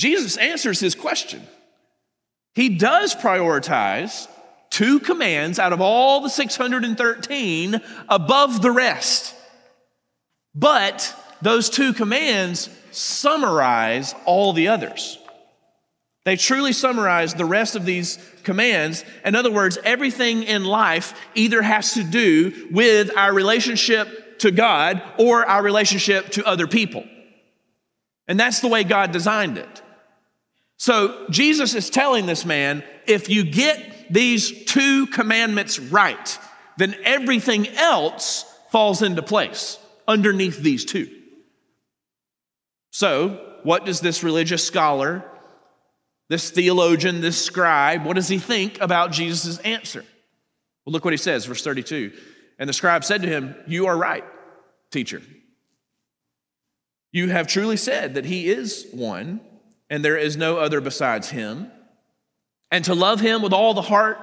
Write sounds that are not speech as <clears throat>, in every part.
Jesus answers his question. He does prioritize two commands out of all the 613 above the rest. But those two commands summarize all the others. They truly summarize the rest of these commands. In other words, everything in life either has to do with our relationship to God or our relationship to other people. And that's the way God designed it. So Jesus is telling this man if you get these two commandments right, then everything else falls into place underneath these two. So, what does this religious scholar, this theologian, this scribe, what does he think about Jesus' answer? Well, look what he says, verse 32. And the scribe said to him, You are right, teacher. You have truly said that he is one, and there is no other besides him. And to love him with all the heart,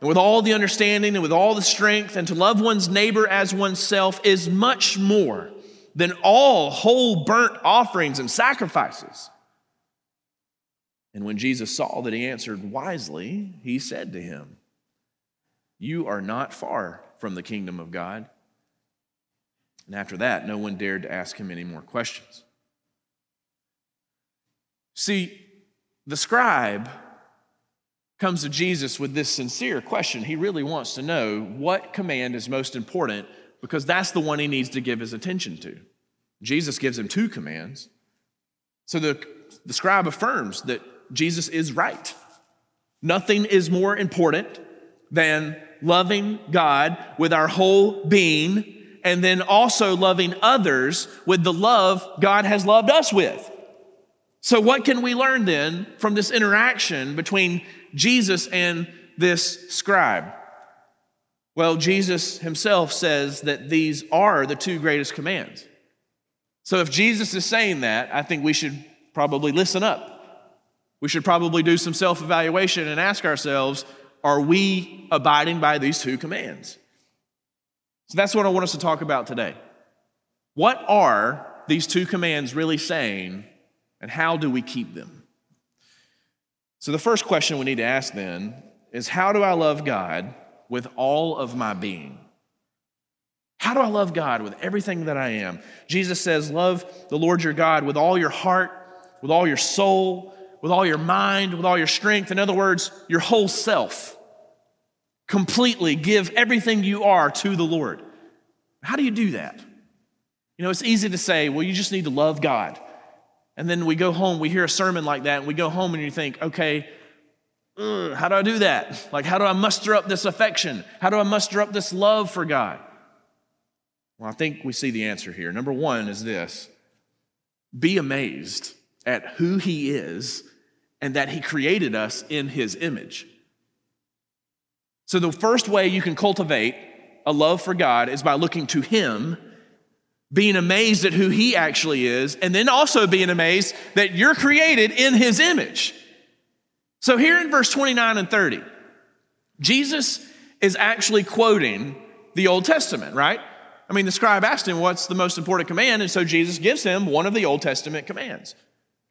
and with all the understanding, and with all the strength, and to love one's neighbor as oneself is much more than all whole burnt offerings and sacrifices. And when Jesus saw that he answered wisely, he said to him, You are not far from the kingdom of God. And after that, no one dared to ask him any more questions. See, the scribe comes to Jesus with this sincere question. He really wants to know what command is most important because that's the one he needs to give his attention to. Jesus gives him two commands. So the, the scribe affirms that Jesus is right. Nothing is more important than loving God with our whole being and then also loving others with the love God has loved us with. So, what can we learn then from this interaction between Jesus and this scribe? Well, Jesus himself says that these are the two greatest commands. So if Jesus is saying that, I think we should probably listen up. We should probably do some self evaluation and ask ourselves are we abiding by these two commands? So that's what I want us to talk about today. What are these two commands really saying, and how do we keep them? So, the first question we need to ask then is how do I love God with all of my being? How do I love God with everything that I am? Jesus says, Love the Lord your God with all your heart, with all your soul, with all your mind, with all your strength. In other words, your whole self. Completely give everything you are to the Lord. How do you do that? You know, it's easy to say, well, you just need to love God. And then we go home, we hear a sermon like that, and we go home and you think, okay, uh, how do I do that? Like, how do I muster up this affection? How do I muster up this love for God? Well, I think we see the answer here. Number one is this be amazed at who He is and that He created us in His image. So, the first way you can cultivate a love for God is by looking to Him, being amazed at who He actually is, and then also being amazed that you're created in His image. So, here in verse 29 and 30, Jesus is actually quoting the Old Testament, right? I mean, the scribe asked him, What's the most important command? And so Jesus gives him one of the Old Testament commands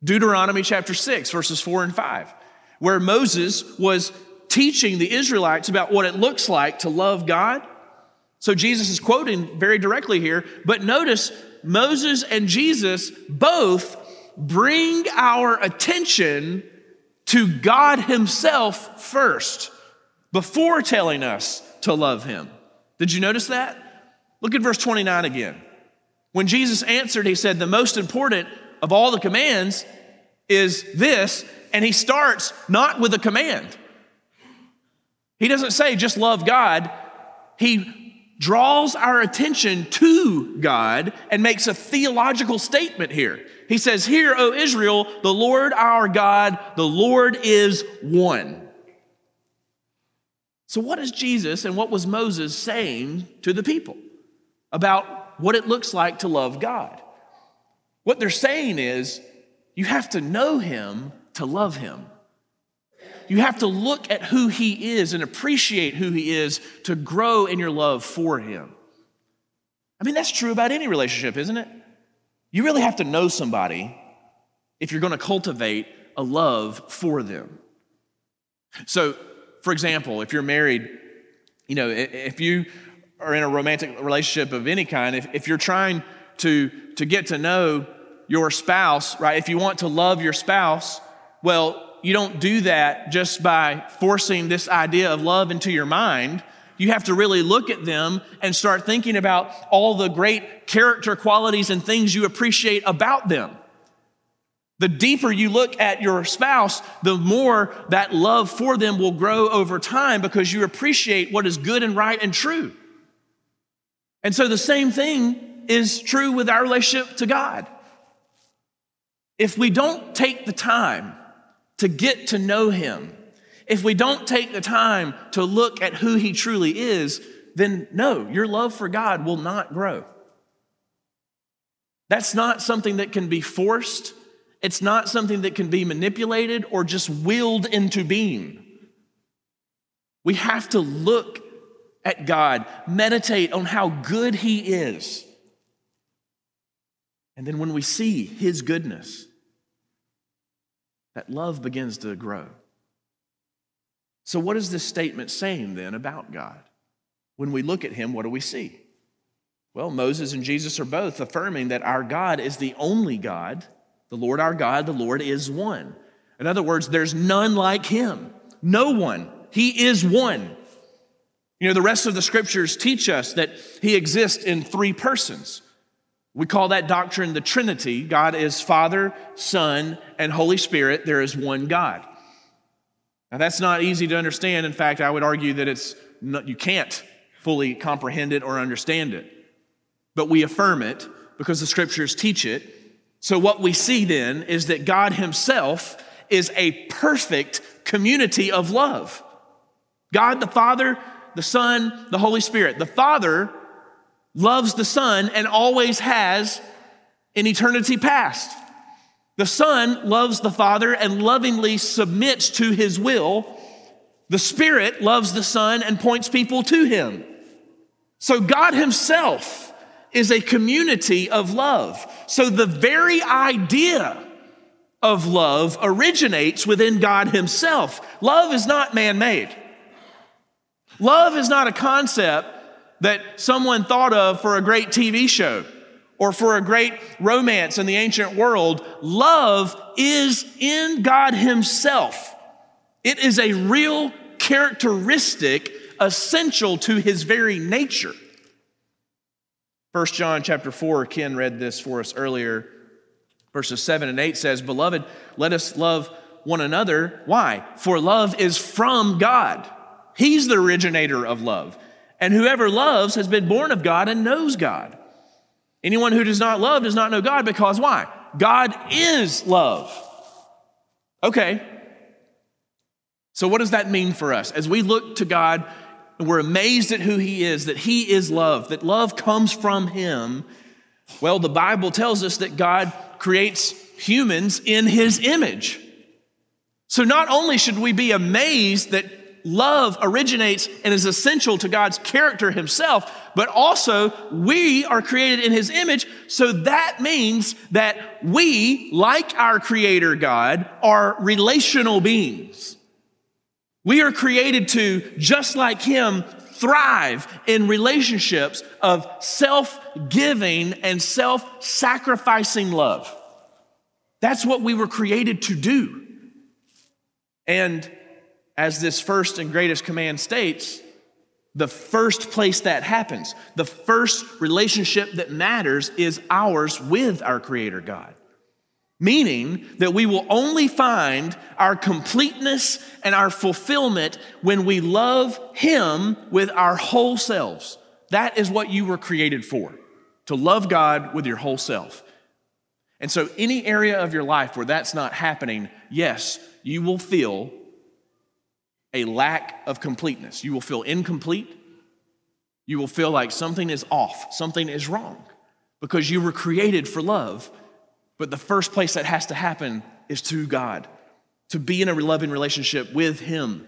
Deuteronomy chapter 6, verses 4 and 5, where Moses was teaching the Israelites about what it looks like to love God. So Jesus is quoting very directly here, but notice Moses and Jesus both bring our attention to God Himself first before telling us to love Him. Did you notice that? Look at verse 29 again. When Jesus answered, he said, The most important of all the commands is this, and he starts not with a command. He doesn't say just love God. He draws our attention to God and makes a theological statement here. He says, Hear, O Israel, the Lord our God, the Lord is one. So, what is Jesus and what was Moses saying to the people? about what it looks like to love God. What they're saying is you have to know Him to love Him. You have to look at who He is and appreciate who He is to grow in your love for Him. I mean, that's true about any relationship, isn't it? You really have to know somebody if you're going to cultivate a love for them. So, for example, if you're married, you know, if you are in a romantic relationship of any kind, if, if you're trying to, to get to know your spouse, right, if you want to love your spouse, well, you don't do that just by forcing this idea of love into your mind. You have to really look at them and start thinking about all the great character qualities and things you appreciate about them. The deeper you look at your spouse, the more that love for them will grow over time because you appreciate what is good and right and true. And so the same thing is true with our relationship to God. If we don't take the time to get to know Him, if we don't take the time to look at who He truly is, then no, your love for God will not grow. That's not something that can be forced. It's not something that can be manipulated or just willed into being. We have to look at God, meditate on how good He is. And then when we see His goodness, that love begins to grow. So, what is this statement saying then about God? When we look at Him, what do we see? Well, Moses and Jesus are both affirming that our God is the only God. The Lord our God, the Lord is one. In other words, there's none like Him. No one. He is one. You know, the rest of the scriptures teach us that He exists in three persons. We call that doctrine the Trinity. God is Father, Son, and Holy Spirit. There is one God. Now, that's not easy to understand. In fact, I would argue that it's not, you can't fully comprehend it or understand it. But we affirm it because the scriptures teach it. So, what we see then is that God Himself is a perfect community of love. God the Father, the Son, the Holy Spirit. The Father loves the Son and always has in eternity past. The Son loves the Father and lovingly submits to his will. The Spirit loves the Son and points people to him. So God Himself is a community of love. So the very idea of love originates within God Himself. Love is not man made. Love is not a concept that someone thought of for a great TV show or for a great romance in the ancient world. Love is in God Himself. It is a real characteristic essential to His very nature. 1 John chapter 4, Ken read this for us earlier. Verses 7 and 8 says, Beloved, let us love one another. Why? For love is from God. He's the originator of love. And whoever loves has been born of God and knows God. Anyone who does not love does not know God because why? God is love. Okay. So, what does that mean for us? As we look to God and we're amazed at who He is, that He is love, that love comes from Him, well, the Bible tells us that God creates humans in His image. So, not only should we be amazed that love originates and is essential to God's character himself, but also we are created in his image. So that means that we, like our creator God, are relational beings. We are created to, just like him, thrive in relationships of self giving and self sacrificing love. That's what we were created to do. And as this first and greatest command states, the first place that happens, the first relationship that matters is ours with our Creator God. Meaning that we will only find our completeness and our fulfillment when we love Him with our whole selves. That is what you were created for, to love God with your whole self. And so, any area of your life where that's not happening, yes, you will feel a lack of completeness. You will feel incomplete. You will feel like something is off, something is wrong, because you were created for love. But the first place that has to happen is to God, to be in a loving relationship with Him.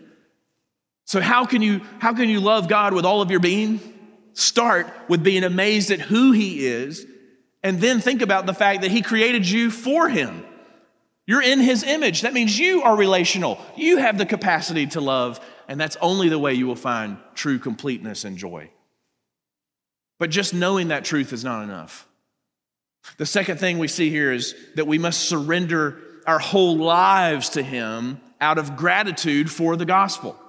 So, how can you, how can you love God with all of your being? Start with being amazed at who He is, and then think about the fact that He created you for Him. You're in his image. That means you are relational. You have the capacity to love, and that's only the way you will find true completeness and joy. But just knowing that truth is not enough. The second thing we see here is that we must surrender our whole lives to him out of gratitude for the gospel.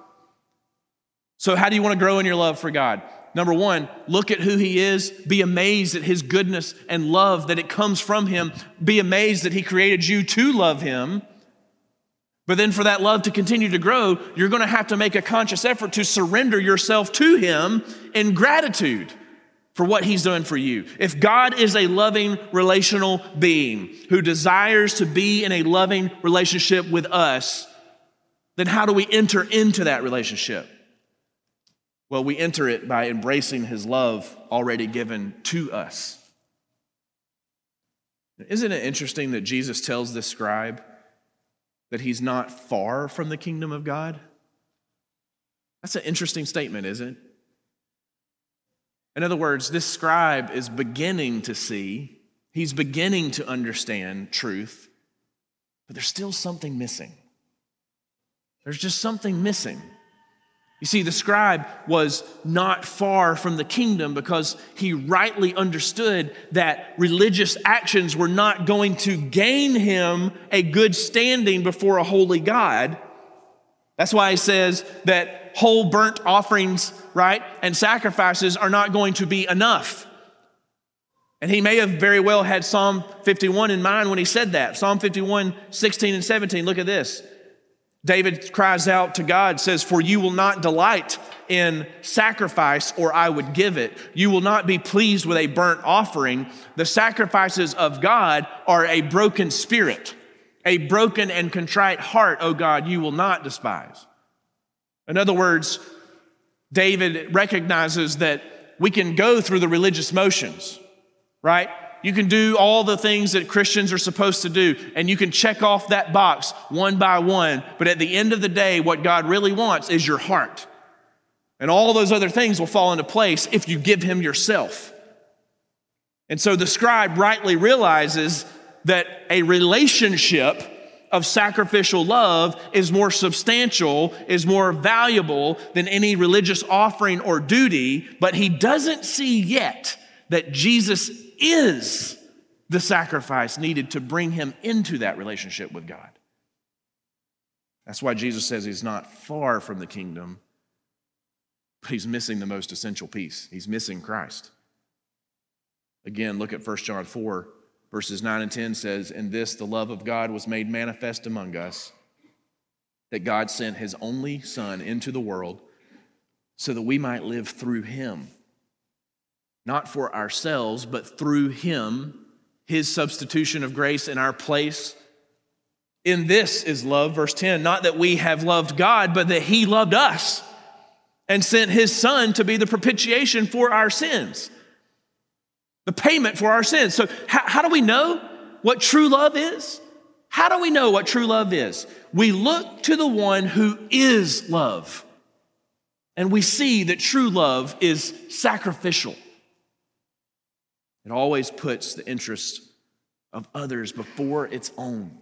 So, how do you want to grow in your love for God? Number one, look at who He is. Be amazed at His goodness and love that it comes from Him. Be amazed that He created you to love Him. But then, for that love to continue to grow, you're going to have to make a conscious effort to surrender yourself to Him in gratitude for what He's done for you. If God is a loving relational being who desires to be in a loving relationship with us, then how do we enter into that relationship? Well, we enter it by embracing his love already given to us. Isn't it interesting that Jesus tells this scribe that he's not far from the kingdom of God? That's an interesting statement, isn't it? In other words, this scribe is beginning to see, he's beginning to understand truth, but there's still something missing. There's just something missing. You see, the scribe was not far from the kingdom because he rightly understood that religious actions were not going to gain him a good standing before a holy God. That's why he says that whole burnt offerings, right, and sacrifices are not going to be enough. And he may have very well had Psalm 51 in mind when he said that. Psalm 51, 16 and 17. Look at this. David cries out to God, says, For you will not delight in sacrifice, or I would give it. You will not be pleased with a burnt offering. The sacrifices of God are a broken spirit, a broken and contrite heart, O God, you will not despise. In other words, David recognizes that we can go through the religious motions, right? You can do all the things that Christians are supposed to do, and you can check off that box one by one. But at the end of the day, what God really wants is your heart. And all those other things will fall into place if you give Him yourself. And so the scribe rightly realizes that a relationship of sacrificial love is more substantial, is more valuable than any religious offering or duty, but he doesn't see yet that Jesus is the sacrifice needed to bring him into that relationship with God. That's why Jesus says he's not far from the kingdom, but he's missing the most essential piece. He's missing Christ. Again, look at 1 John 4, verses 9 and 10 says, In this the love of God was made manifest among us, that God sent his only Son into the world so that we might live through him not for ourselves, but through Him, His substitution of grace in our place. In this is love, verse 10, not that we have loved God, but that He loved us and sent His Son to be the propitiation for our sins, the payment for our sins. So, how, how do we know what true love is? How do we know what true love is? We look to the one who is love. And we see that true love is sacrificial. It always puts the interest of others before its own.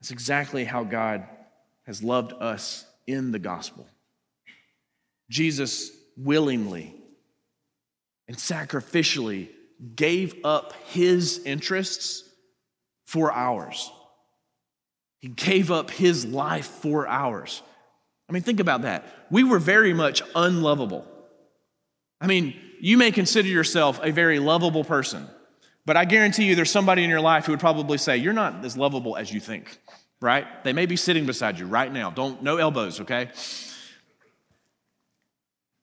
That's exactly how God has loved us in the gospel. Jesus willingly and sacrificially gave up his interests for ours. He gave up his life for ours. I mean, think about that. We were very much unlovable. I mean, you may consider yourself a very lovable person, but I guarantee you there's somebody in your life who would probably say, You're not as lovable as you think, right? They may be sitting beside you right now. Don't, no elbows, okay?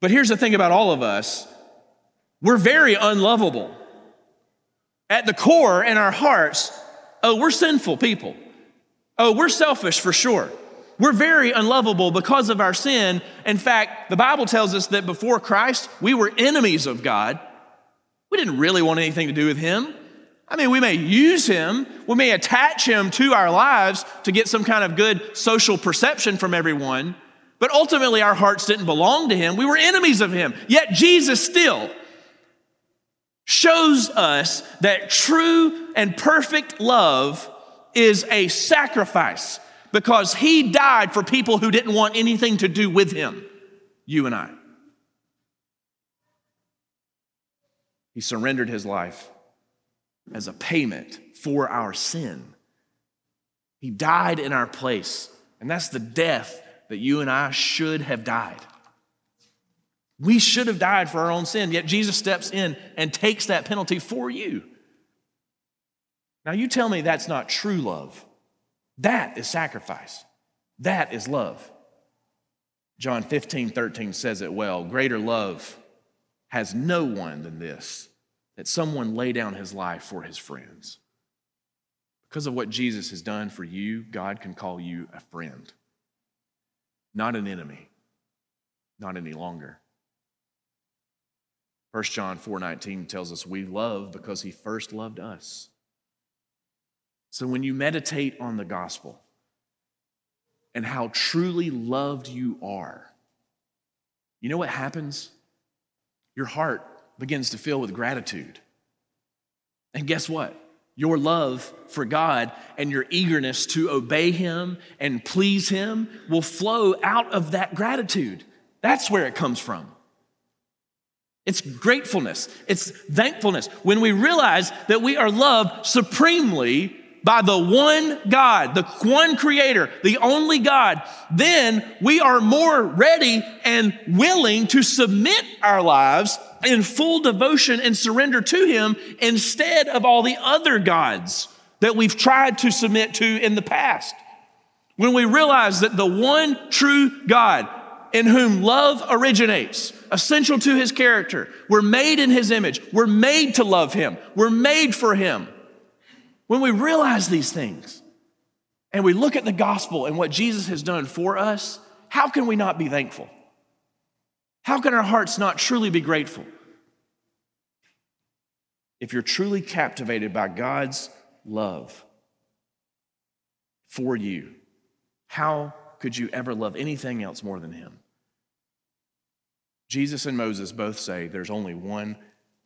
But here's the thing about all of us we're very unlovable. At the core, in our hearts, oh, we're sinful people. Oh, we're selfish for sure. We're very unlovable because of our sin. In fact, the Bible tells us that before Christ, we were enemies of God. We didn't really want anything to do with Him. I mean, we may use Him, we may attach Him to our lives to get some kind of good social perception from everyone, but ultimately our hearts didn't belong to Him. We were enemies of Him. Yet Jesus still shows us that true and perfect love is a sacrifice because he died for people who didn't want anything to do with him, you and I. He surrendered his life as a payment for our sin. He died in our place, and that's the death that you and I should have died. We should have died for our own sin, yet Jesus steps in and takes that penalty for you. Now, you tell me that's not true love. That is sacrifice. That is love. John 15, 13 says it well greater love has no one than this, that someone lay down his life for his friends. Because of what Jesus has done for you, God can call you a friend, not an enemy, not any longer. 1 John 4:19 tells us we love because he first loved us. So when you meditate on the gospel and how truly loved you are, you know what happens? Your heart begins to fill with gratitude. And guess what? Your love for God and your eagerness to obey Him and please Him will flow out of that gratitude. That's where it comes from. It's gratefulness, it's thankfulness. When we realize that we are loved supremely by the one God, the one creator, the only God, then we are more ready and willing to submit our lives in full devotion and surrender to Him instead of all the other gods that we've tried to submit to in the past. When we realize that the one true God in whom love originates, essential to His character, we're made in His image, we're made to love Him, we're made for Him. When we realize these things and we look at the gospel and what Jesus has done for us, how can we not be thankful? How can our hearts not truly be grateful? If you're truly captivated by God's love for you, how could you ever love anything else more than Him? Jesus and Moses both say there's only one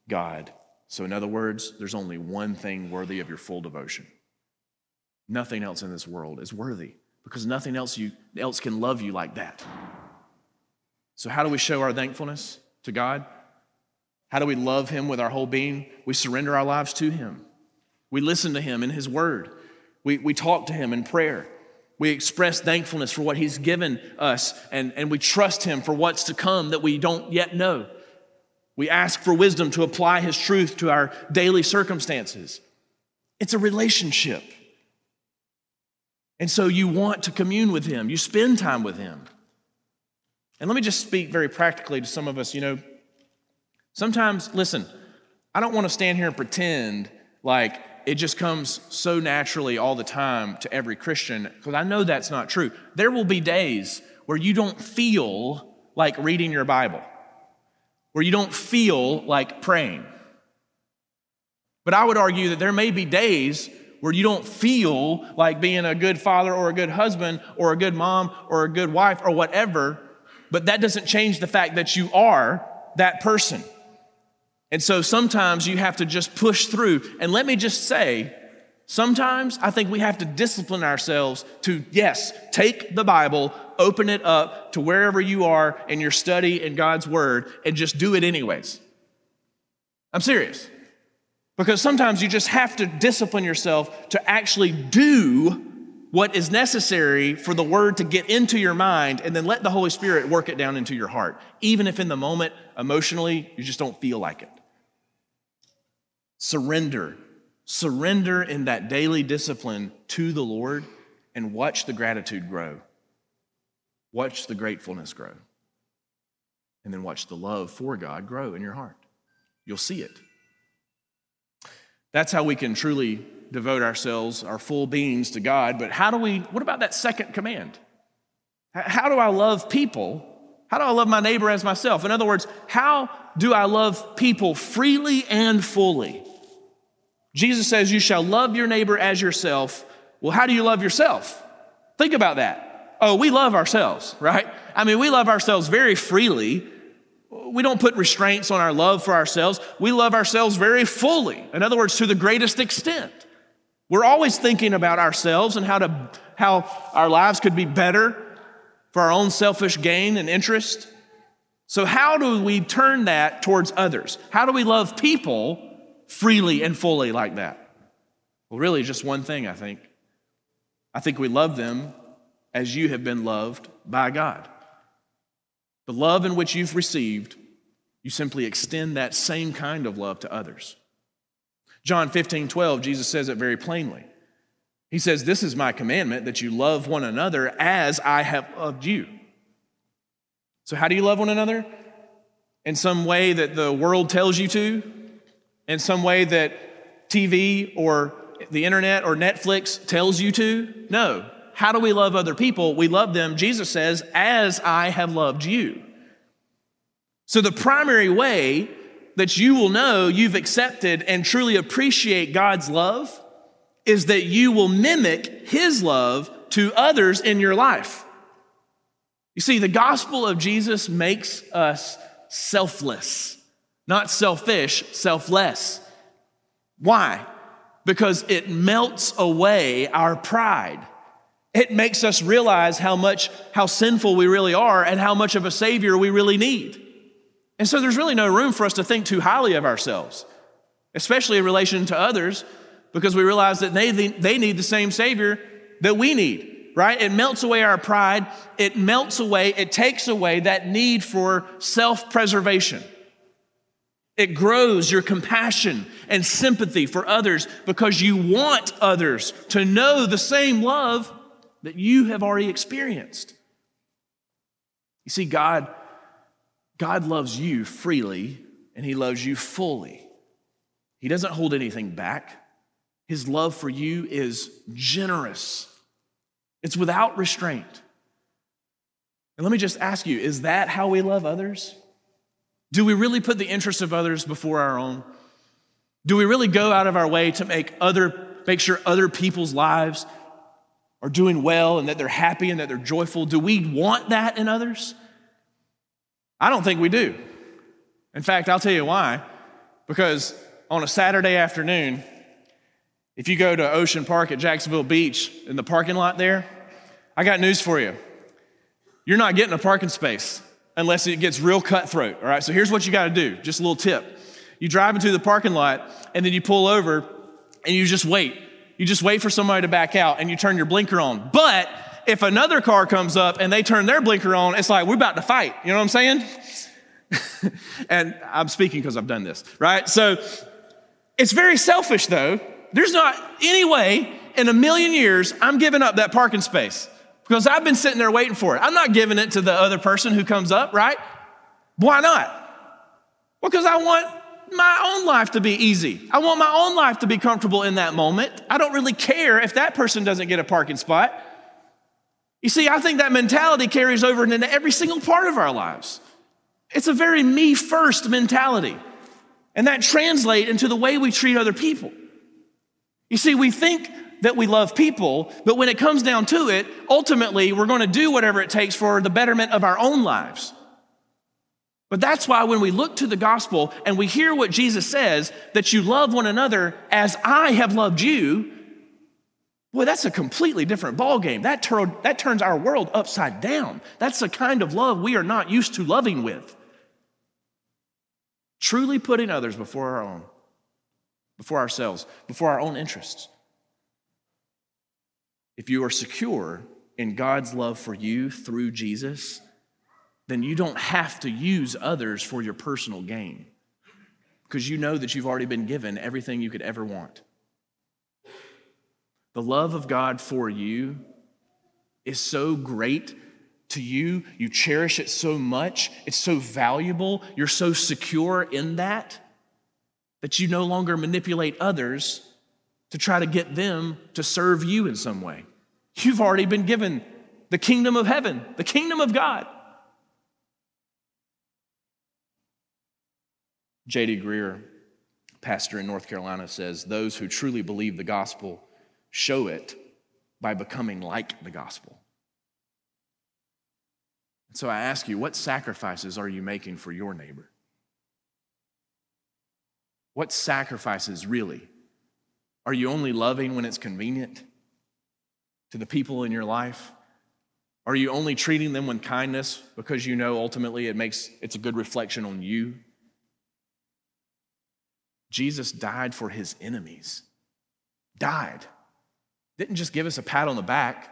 God so, in other words, there's only one thing worthy of your full devotion. Nothing else in this world is worthy because nothing else, you, else can love you like that. So, how do we show our thankfulness to God? How do we love Him with our whole being? We surrender our lives to Him. We listen to Him in His Word. We, we talk to Him in prayer. We express thankfulness for what He's given us, and, and we trust Him for what's to come that we don't yet know. We ask for wisdom to apply His truth to our daily circumstances. It's a relationship. And so you want to commune with Him, you spend time with Him. And let me just speak very practically to some of us. You know, sometimes, listen, I don't want to stand here and pretend like it just comes so naturally all the time to every Christian, because I know that's not true. There will be days where you don't feel like reading your Bible where you don't feel like praying. But I would argue that there may be days where you don't feel like being a good father or a good husband or a good mom or a good wife or whatever, but that doesn't change the fact that you are that person. And so sometimes you have to just push through. And let me just say, sometimes I think we have to discipline ourselves to, yes, take the Bible, open it up to wherever you are in your study in God's Word and just do it anyways. I'm serious. Because sometimes you just have to discipline yourself to actually do what is necessary for the Word to get into your mind and then let the Holy Spirit work it down into your heart, even if in the moment, emotionally, you just don't feel like it. Surrender. Surrender in that daily discipline to the Lord and watch the gratitude grow. Watch the gratefulness grow. And then watch the love for God grow in your heart. You'll see it. That's how we can truly devote ourselves, our full beings to God. But how do we, what about that second command? How do I love people? How do I love my neighbor as myself? In other words, how do I love people freely and fully? Jesus says, You shall love your neighbor as yourself. Well, how do you love yourself? Think about that oh, we love ourselves, right? I mean, we love ourselves very freely. We don't put restraints on our love for ourselves. We love ourselves very fully. In other words, to the greatest extent. We're always thinking about ourselves and how, to, how our lives could be better for our own selfish gain and interest. So, how do we turn that towards others? How do we love people freely and fully like that? Well, really, just one thing, I think. I think we love them as you have been loved by God. The love in which you've received, you simply extend that same kind of love to others. John 15, 12, Jesus says it very plainly. He says, This is my commandment that you love one another as I have loved you. So, how do you love one another? In some way that the world tells you to? In some way that TV or the internet or Netflix tells you to? No. How do we love other people? We love them, Jesus says, as I have loved you. So, the primary way that you will know you've accepted and truly appreciate God's love is that you will mimic His love to others in your life. You see, the gospel of Jesus makes us selfless, not selfish, selfless. Why? Because it melts away our pride. It makes us realize how much, how sinful we really are and how much of a Savior we really need. And so there's really no room for us to think too highly of ourselves, especially in relation to others, because we realize that they, they need the same Savior that we need right? It melts away our pride. It melts away, it takes away that need for self preservation. It grows your compassion and sympathy for others because you want others to know the same love that you have already experienced. You see, God, God loves you freely and He loves you fully. He doesn't hold anything back. His love for you is generous. It's without restraint. And let me just ask you is that how we love others? Do we really put the interests of others before our own? Do we really go out of our way to make other make sure other people's lives are doing well and that they're happy and that they're joyful? Do we want that in others? I don't think we do. In fact, I'll tell you why. Because on a Saturday afternoon, if you go to Ocean Park at Jacksonville Beach in the parking lot there, I got news for you. You're not getting a parking space unless it gets real cutthroat. All right, so here's what you got to do just a little tip. You drive into the parking lot and then you pull over and you just wait. You just wait for somebody to back out and you turn your blinker on. But if another car comes up and they turn their blinker on, it's like we're about to fight. You know what I'm saying? <laughs> and I'm speaking because I've done this, right? So it's very selfish though there's not any way in a million years I'm giving up that parking space because I've been sitting there waiting for it. I'm not giving it to the other person who comes up, right? Why not? Well, because I want my own life to be easy. I want my own life to be comfortable in that moment. I don't really care if that person doesn't get a parking spot. You see, I think that mentality carries over into every single part of our lives. It's a very me first mentality. And that translates into the way we treat other people. You see, we think that we love people, but when it comes down to it, ultimately we're going to do whatever it takes for the betterment of our own lives. But that's why when we look to the gospel and we hear what Jesus says, that you love one another as I have loved you, boy, that's a completely different ballgame. That, tur- that turns our world upside down. That's the kind of love we are not used to loving with. Truly putting others before our own before ourselves, before our own interests. If you are secure in God's love for you through Jesus, then you don't have to use others for your personal gain because you know that you've already been given everything you could ever want. The love of God for you is so great to you. You cherish it so much. It's so valuable. You're so secure in that that you no longer manipulate others to try to get them to serve you in some way. You've already been given the kingdom of heaven, the kingdom of God. J.D. Greear, pastor in North Carolina, says those who truly believe the gospel show it by becoming like the gospel. So I ask you, what sacrifices are you making for your neighbor? What sacrifices really Are you only loving when it's convenient to the people in your life? Are you only treating them with kindness because you know ultimately it makes it's a good reflection on you? Jesus died for his enemies. Died. Didn't just give us a pat on the back.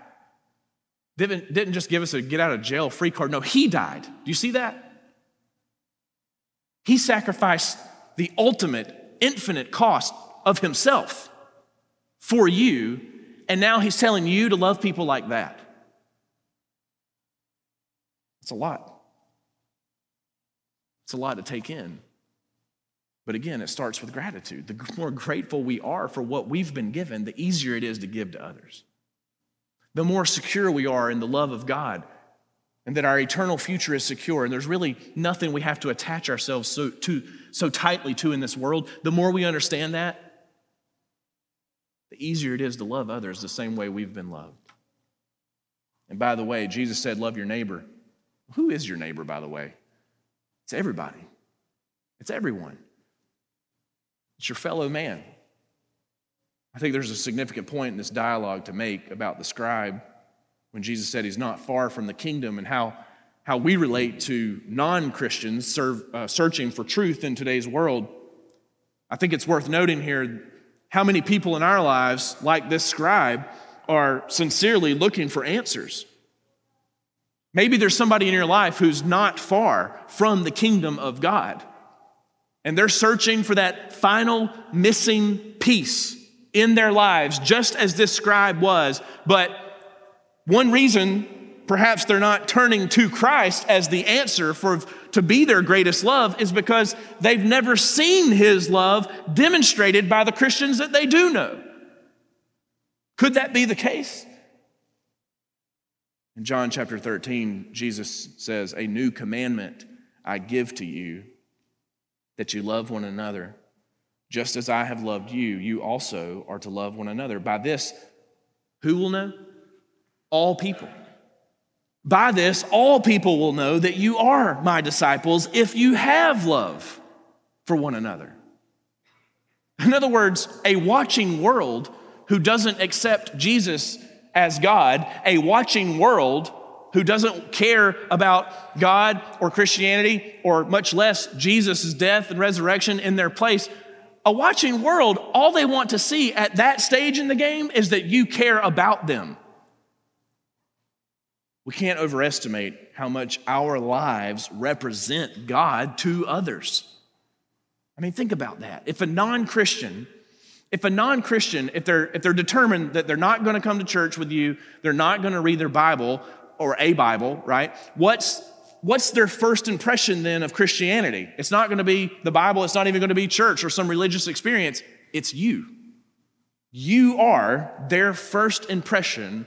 Didn't, didn't just give us a get out of jail free card. No, he died. Do you see that? He sacrificed the ultimate, infinite cost of himself for you, and now he's telling you to love people like that. It's a lot. It's a lot to take in. But again, it starts with gratitude. The more grateful we are for what we've been given, the easier it is to give to others. The more secure we are in the love of God and that our eternal future is secure and there's really nothing we have to attach ourselves so, to, so tightly to in this world, the more we understand that, the easier it is to love others the same way we've been loved. And by the way, Jesus said, Love your neighbor. Who is your neighbor, by the way? It's everybody, it's everyone. It's your fellow man. I think there's a significant point in this dialogue to make about the scribe when Jesus said he's not far from the kingdom and how, how we relate to non Christians uh, searching for truth in today's world. I think it's worth noting here how many people in our lives, like this scribe, are sincerely looking for answers. Maybe there's somebody in your life who's not far from the kingdom of God. And they're searching for that final missing piece in their lives, just as this scribe was. But one reason perhaps they're not turning to Christ as the answer for to be their greatest love is because they've never seen his love demonstrated by the Christians that they do know. Could that be the case? In John chapter 13, Jesus says, A new commandment I give to you that you love one another. Just as I have loved you, you also are to love one another. By this, who will know? All people. By this, all people will know that you are my disciples if you have love for one another. In other words, a watching world who doesn't accept Jesus as God, a watching world who doesn't care about God or Christianity or much less Jesus' death and resurrection in their place, a watching world, all they want to see at that stage in the game is that you care about them. We can't overestimate how much our lives represent God to others. I mean, think about that. If a non Christian if a non-Christian, if they're if they're determined that they're not going to come to church with you, they're not going to read their Bible or a Bible, right? What's what's their first impression then of Christianity? It's not going to be the Bible, it's not even going to be church or some religious experience. It's you. You are their first impression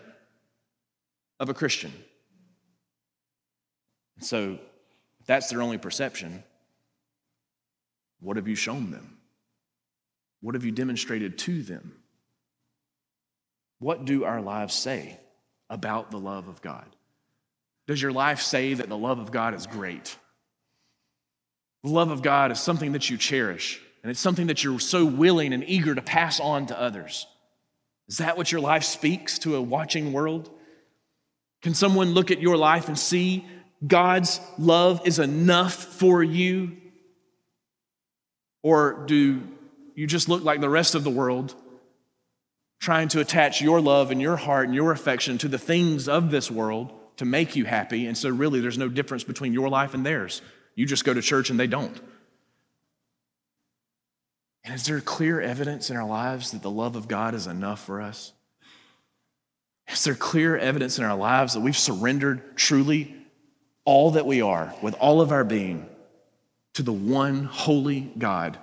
of a Christian. So, if that's their only perception, what have you shown them? What have you demonstrated to them? What do our lives say about the love of God? Does your life say that the love of God is great? The love of God is something that you cherish, and it's something that you're so willing and eager to pass on to others. Is that what your life speaks to a watching world? Can someone look at your life and see God's love is enough for you? Or do you just look like the rest of the world, trying to attach your love and your heart and your affection to the things of this world to make you happy. And so, really, there's no difference between your life and theirs. You just go to church and they don't. And is there clear evidence in our lives that the love of God is enough for us? Is there clear evidence in our lives that we've surrendered truly all that we are with all of our being to the one holy God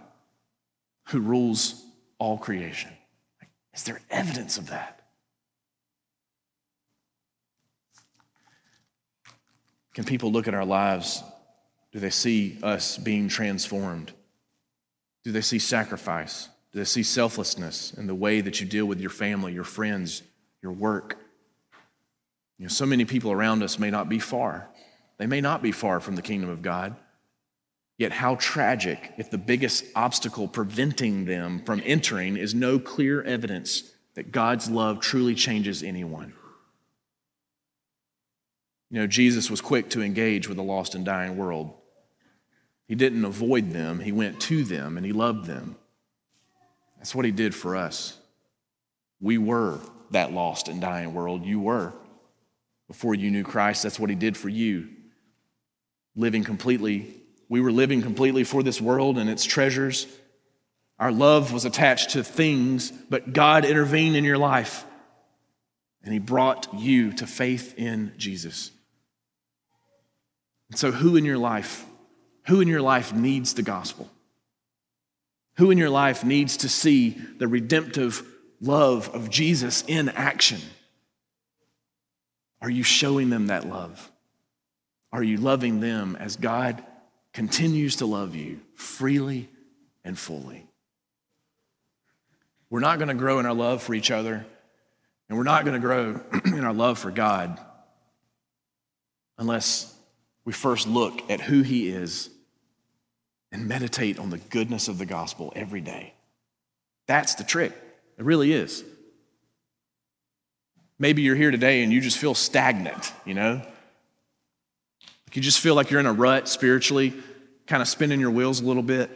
who rules all creation. Is there evidence of that? Can people look at our lives? Do they see us being transformed? Do they see sacrifice? Do they see selflessness in the way that you deal with your family, your friends, your work? You know, so many people around us may not be far. They may not be far from the kingdom of God. Yet, how tragic if the biggest obstacle preventing them from entering is no clear evidence that God's love truly changes anyone. You know, Jesus was quick to engage with a lost and dying world. He didn't avoid them, he went to them and he loved them. That's what he did for us. We were that lost and dying world. You were. Before you knew Christ, that's what he did for you. Living completely, we were living completely for this world and its treasures. Our love was attached to things, but God intervened in your life and he brought you to faith in Jesus. And so, who in your life, who in your life needs the gospel? Who in your life needs to see the redemptive love of Jesus in action? Are you showing them that love? Are you loving them as God continues to love you freely and fully? We're not going to grow in our love for each other, and we're not going to grow <clears throat> in our love for God unless we first look at who He is and meditate on the goodness of the gospel every day. That's the trick. It really is. Maybe you're here today and you just feel stagnant, you know? You just feel like you're in a rut spiritually, kind of spinning your wheels a little bit.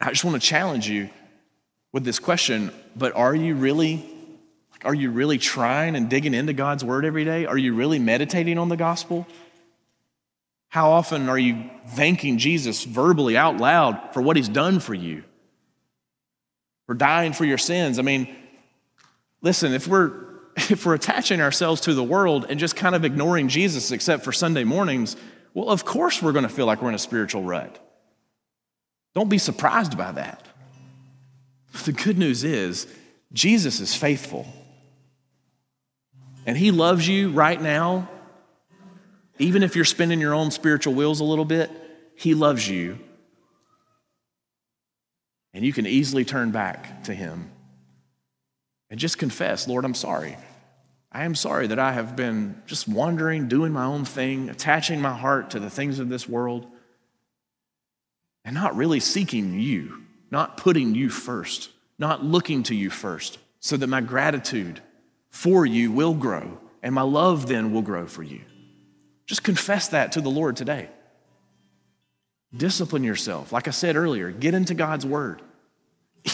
I just want to challenge you with this question, but are you really are you really trying and digging into God's word every day? Are you really meditating on the gospel? How often are you thanking Jesus verbally out loud for what he's done for you? For dying for your sins? I mean, listen, if we're <laughs> if we're attaching ourselves to the world and just kind of ignoring Jesus except for Sunday mornings, well, of course we're going to feel like we're in a spiritual rut. Don't be surprised by that. The good news is, Jesus is faithful. And he loves you right now even if you're spinning your own spiritual wheels a little bit, He loves you. And you can easily turn back to Him and just confess, Lord, I'm sorry. I am sorry that I have been just wandering, doing my own thing, attaching my heart to the things of this world, and not really seeking you, not putting you first, not looking to you first, so that my gratitude for you will grow and my love then will grow for you. Just confess that to the Lord today. Discipline yourself. Like I said earlier, get into God's word.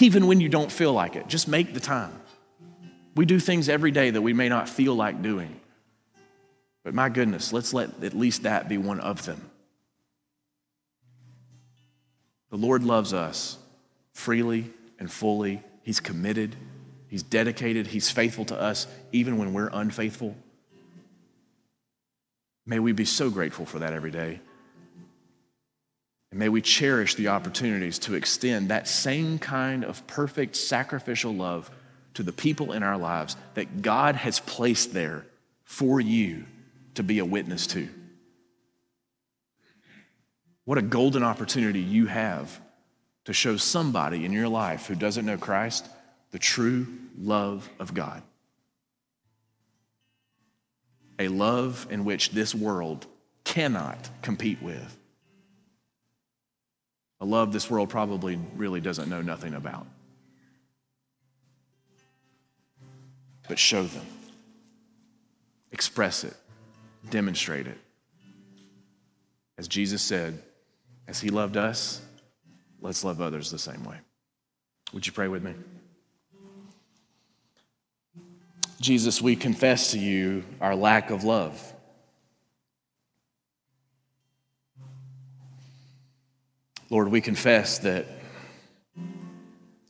Even when you don't feel like it, just make the time. We do things every day that we may not feel like doing. But my goodness, let's let at least that be one of them. The Lord loves us freely and fully. He's committed, He's dedicated, He's faithful to us, even when we're unfaithful. May we be so grateful for that every day. And may we cherish the opportunities to extend that same kind of perfect sacrificial love to the people in our lives that God has placed there for you to be a witness to. What a golden opportunity you have to show somebody in your life who doesn't know Christ the true love of God a love in which this world cannot compete with. A love this world probably really doesn't know nothing about. But show them, express it, demonstrate it. As Jesus said, as he loved us, let's love others the same way. Would you pray with me? Jesus, we confess to you our lack of love. Lord, we confess that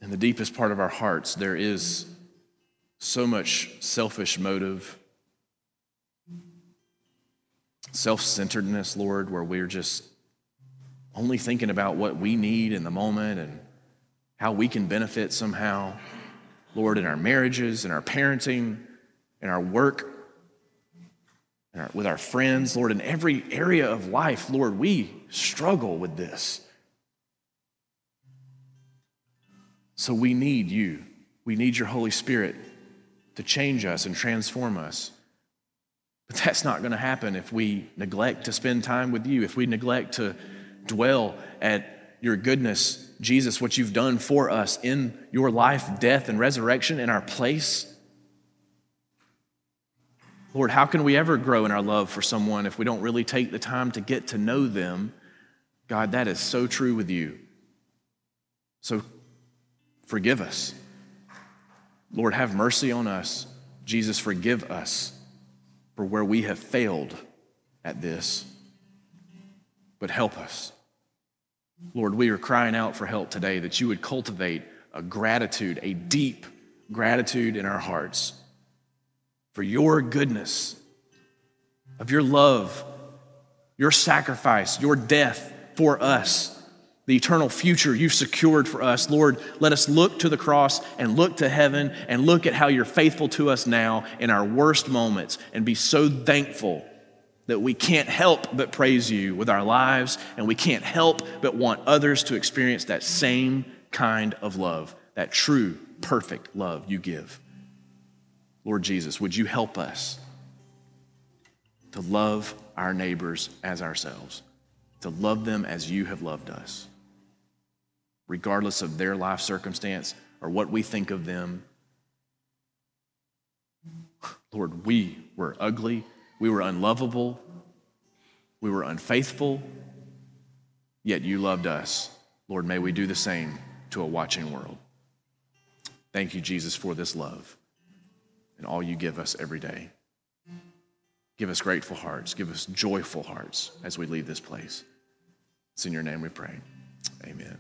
in the deepest part of our hearts there is so much selfish motive, self centeredness, Lord, where we're just only thinking about what we need in the moment and how we can benefit somehow. Lord, in our marriages, in our parenting, in our work, in our, with our friends, Lord, in every area of life, Lord, we struggle with this. So we need you. We need your Holy Spirit to change us and transform us. But that's not going to happen if we neglect to spend time with you, if we neglect to dwell at your goodness, Jesus, what you've done for us in your life, death, and resurrection in our place. Lord, how can we ever grow in our love for someone if we don't really take the time to get to know them? God, that is so true with you. So forgive us. Lord, have mercy on us. Jesus, forgive us for where we have failed at this. But help us. Lord, we are crying out for help today that you would cultivate a gratitude, a deep gratitude in our hearts for your goodness, of your love, your sacrifice, your death for us, the eternal future you've secured for us. Lord, let us look to the cross and look to heaven and look at how you're faithful to us now in our worst moments and be so thankful that we can't help but praise you with our lives and we can't help but want others to experience that same kind of love, that true, perfect love you give. Lord Jesus, would you help us to love our neighbors as ourselves, to love them as you have loved us, regardless of their life circumstance or what we think of them. Lord, we were ugly, we were unlovable, we were unfaithful, yet you loved us. Lord, may we do the same to a watching world. Thank you, Jesus, for this love and all you give us every day. Give us grateful hearts. Give us joyful hearts as we leave this place. It's in your name we pray. Amen.